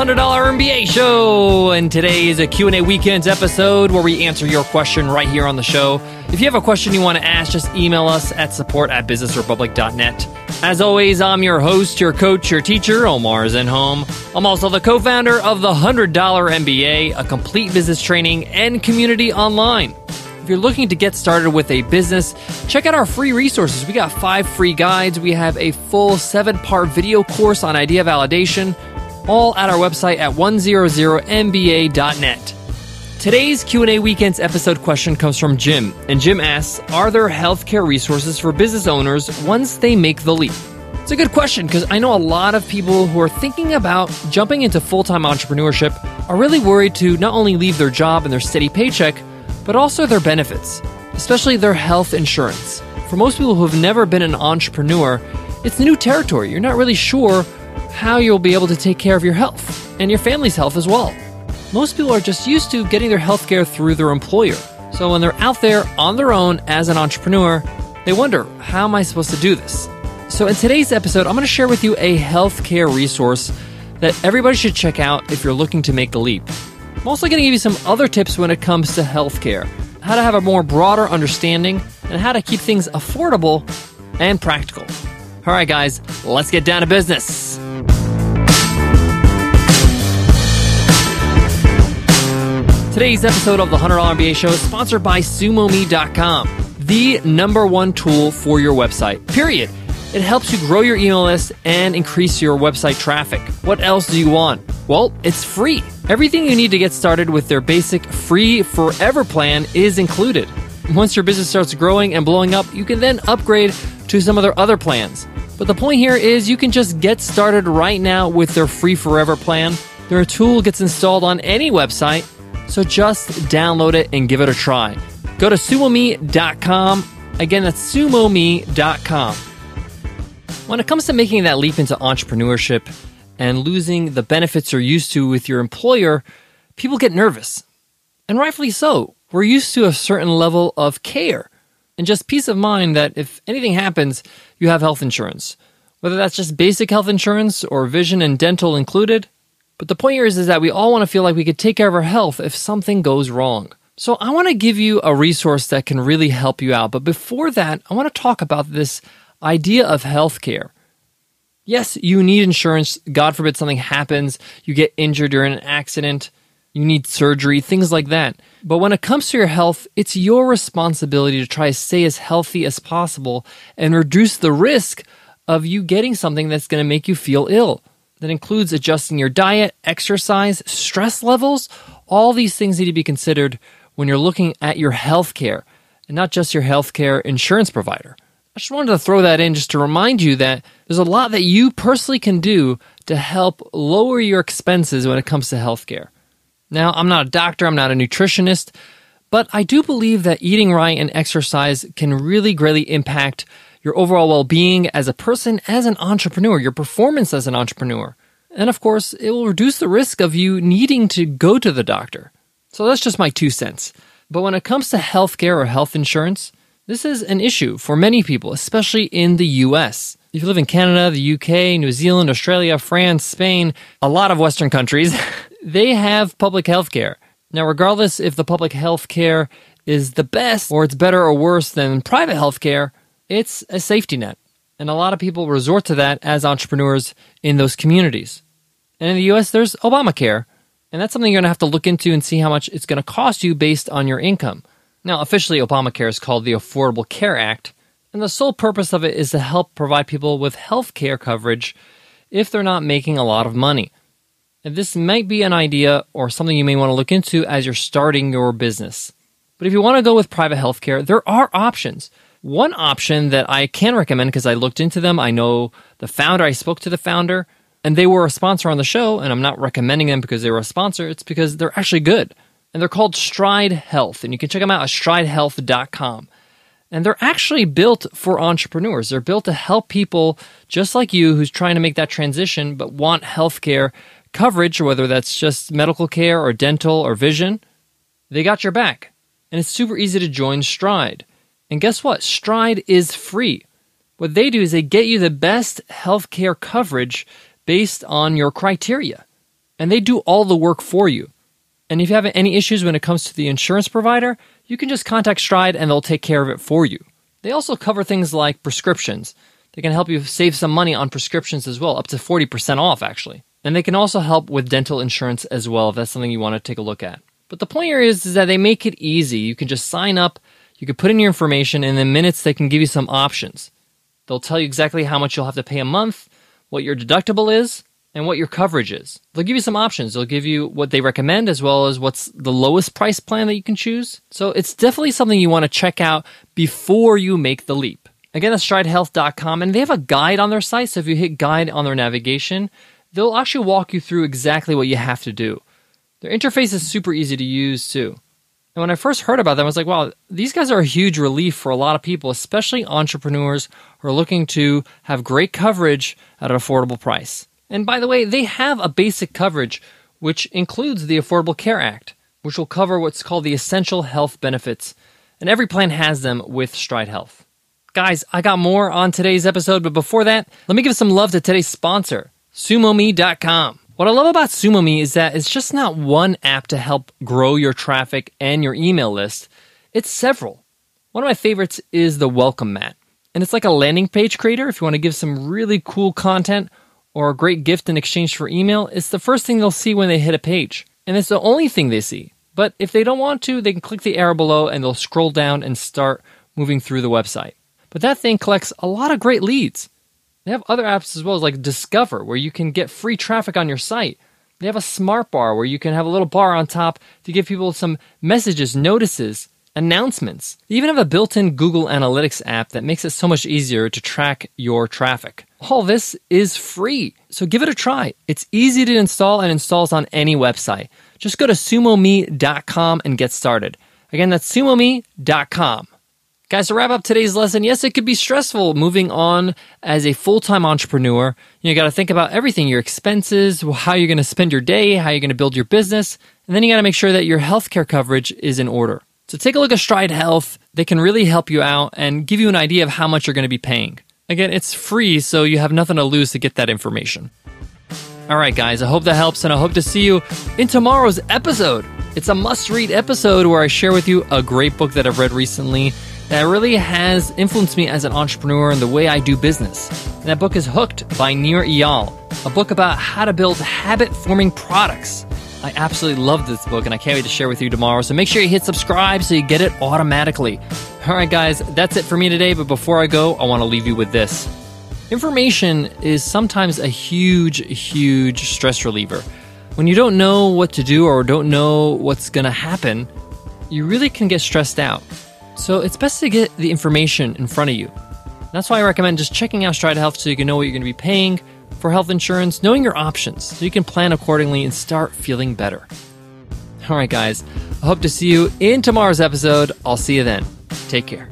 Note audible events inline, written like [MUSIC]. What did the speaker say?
$100 MBA show, and today is a Q&A weekends episode where we answer your question right here on the show. If you have a question you want to ask, just email us at support at businessrepublic.net. As always, I'm your host, your coach, your teacher, Omar Zenhom. I'm also the co-founder of the $100 MBA, a complete business training and community online. If you're looking to get started with a business, check out our free resources. We got five free guides. We have a full seven part video course on idea validation, all at our website at 100mba.net. Today's Q&A Weekends episode question comes from Jim, and Jim asks, "Are there healthcare resources for business owners once they make the leap?" It's a good question because I know a lot of people who are thinking about jumping into full-time entrepreneurship are really worried to not only leave their job and their steady paycheck, but also their benefits, especially their health insurance. For most people who have never been an entrepreneur, it's new territory. You're not really sure how you'll be able to take care of your health and your family's health as well. Most people are just used to getting their health care through their employer. So when they're out there on their own as an entrepreneur, they wonder, how am I supposed to do this? So in today's episode, I'm going to share with you a healthcare resource that everybody should check out if you're looking to make the leap. I'm also going to give you some other tips when it comes to healthcare, how to have a more broader understanding, and how to keep things affordable and practical. All right, guys, let's get down to business. Today's episode of the $100 MBA show is sponsored by SumoMe.com, the number one tool for your website, period. It helps you grow your email list and increase your website traffic. What else do you want? Well, it's free. Everything you need to get started with their basic free forever plan is included. Once your business starts growing and blowing up, you can then upgrade to some of their other plans. But the point here is you can just get started right now with their free forever plan. Their tool gets installed on any website, so just download it and give it a try. Go to sumome.com. Again, that's sumome.com. When it comes to making that leap into entrepreneurship and losing the benefits you're used to with your employer, people get nervous. And rightfully so. We're used to a certain level of care and just peace of mind that if anything happens, you have health insurance. Whether that's just basic health insurance or vision and dental included. But the point here is, is that we all want to feel like we could take care of our health if something goes wrong. So I want to give you a resource that can really help you out. But before that, I want to talk about this idea of healthcare. Yes, you need insurance. God forbid something happens, you get injured during an accident, you need surgery, things like that. But when it comes to your health, it's your responsibility to try to stay as healthy as possible and reduce the risk of you getting something that's going to make you feel ill. That includes adjusting your diet, exercise, stress levels. All these things need to be considered when you're looking at your health care and not just your healthcare insurance provider. I just wanted to throw that in just to remind you that there's a lot that you personally can do to help lower your expenses when it comes to healthcare. Now, I'm not a doctor, I'm not a nutritionist, but I do believe that eating right and exercise can really greatly impact your overall well being as a person, as an entrepreneur, your performance as an entrepreneur. And of course, it will reduce the risk of you needing to go to the doctor. So that's just my two cents. But when it comes to healthcare or health insurance, this is an issue for many people, especially in the US. If you live in Canada, the UK, New Zealand, Australia, France, Spain, a lot of Western countries, [LAUGHS] they have public health care. Now, regardless if the public health care is the best or it's better or worse than private health care, it's a safety net. And a lot of people resort to that as entrepreneurs in those communities. And in the US, there's Obamacare. And that's something you're going to have to look into and see how much it's going to cost you based on your income. Now, officially, Obamacare is called the Affordable Care Act, and the sole purpose of it is to help provide people with health care coverage if they're not making a lot of money. And this might be an idea or something you may want to look into as you're starting your business. But if you want to go with private health care, there are options. One option that I can recommend because I looked into them, I know the founder, I spoke to the founder, and they were a sponsor on the show, and I'm not recommending them because they were a sponsor, it's because they're actually good and they're called Stride Health, and you can check them out at stridehealth.com. And they're actually built for entrepreneurs. They're built to help people just like you who's trying to make that transition but want healthcare coverage, whether that's just medical care or dental or vision. They got your back. And it's super easy to join Stride. And guess what? Stride is free. What they do is they get you the best healthcare coverage based on your criteria. and they do all the work for you. And if you have any issues when it comes to the insurance provider, you can just contact Stride and they'll take care of it for you. They also cover things like prescriptions. They can help you save some money on prescriptions as well, up to 40% off actually. And they can also help with dental insurance as well if that's something you want to take a look at. But the point here is, is that they make it easy. You can just sign up, you can put in your information, and in minutes they can give you some options. They'll tell you exactly how much you'll have to pay a month, what your deductible is, and what your coverage is. They'll give you some options. They'll give you what they recommend as well as what's the lowest price plan that you can choose. So it's definitely something you want to check out before you make the leap. Again, that's stridehealth.com, and they have a guide on their site. So if you hit guide on their navigation, they'll actually walk you through exactly what you have to do. Their interface is super easy to use too. And when I first heard about them, I was like, wow, these guys are a huge relief for a lot of people, especially entrepreneurs who are looking to have great coverage at an affordable price. And by the way, they have a basic coverage which includes the Affordable Care Act, which will cover what's called the essential health benefits. And every plan has them with Stride Health. Guys, I got more on today's episode, but before that, let me give some love to today's sponsor, SumoMe.com. What I love about SumoMe is that it's just not one app to help grow your traffic and your email list, it's several. One of my favorites is the Welcome Mat. And it's like a landing page creator if you want to give some really cool content or a great gift in exchange for email. It's the first thing they'll see when they hit a page. And it's the only thing they see. But if they don't want to, they can click the arrow below and they'll scroll down and start moving through the website. But that thing collects a lot of great leads. They have other apps as well as like Discover, where you can get free traffic on your site. They have a smart bar where you can have a little bar on top to give people some messages, notices, announcements. They even have a built in Google Analytics app that makes it so much easier to track your traffic. All this is free, so give it a try. It's easy to install and installs on any website. Just go to sumome.com and get started. Again, that's sumome.com. Guys, to wrap up today's lesson, yes, it could be stressful moving on as a full time entrepreneur. You, got to think about everything your expenses, how you're going to spend your day, how you're going to build your business, and then you got to make sure that your healthcare coverage is in order. So take a look at Stride Health. They can really help you out and give you an idea of how much you're going to be paying. Again, it's free, so you have nothing to lose to get that information. All right, guys, I hope that helps, and I hope to see you in tomorrow's episode. It's a must read episode where I share with you a great book that I've read recently that really has influenced me as an entrepreneur and the way I do business. And that book is Hooked by Nir Eyal, a book about how to build habit forming products. I absolutely love this book and I can't wait to share with you tomorrow. So make sure you hit subscribe so you get it automatically. All right, guys, that's it for me today. But before I go, I want to leave you with this. Information is sometimes a huge, huge stress reliever. When you don't know what to do or don't know what's going to happen, you really can get stressed out. So it's best to get the information in front of you. That's why I recommend just checking out Stride Health so you can know what you're going to be paying for health insurance, knowing your options so you can plan accordingly and start feeling better. All right, guys, I hope to see you in tomorrow's episode. I'll see you then. Take care.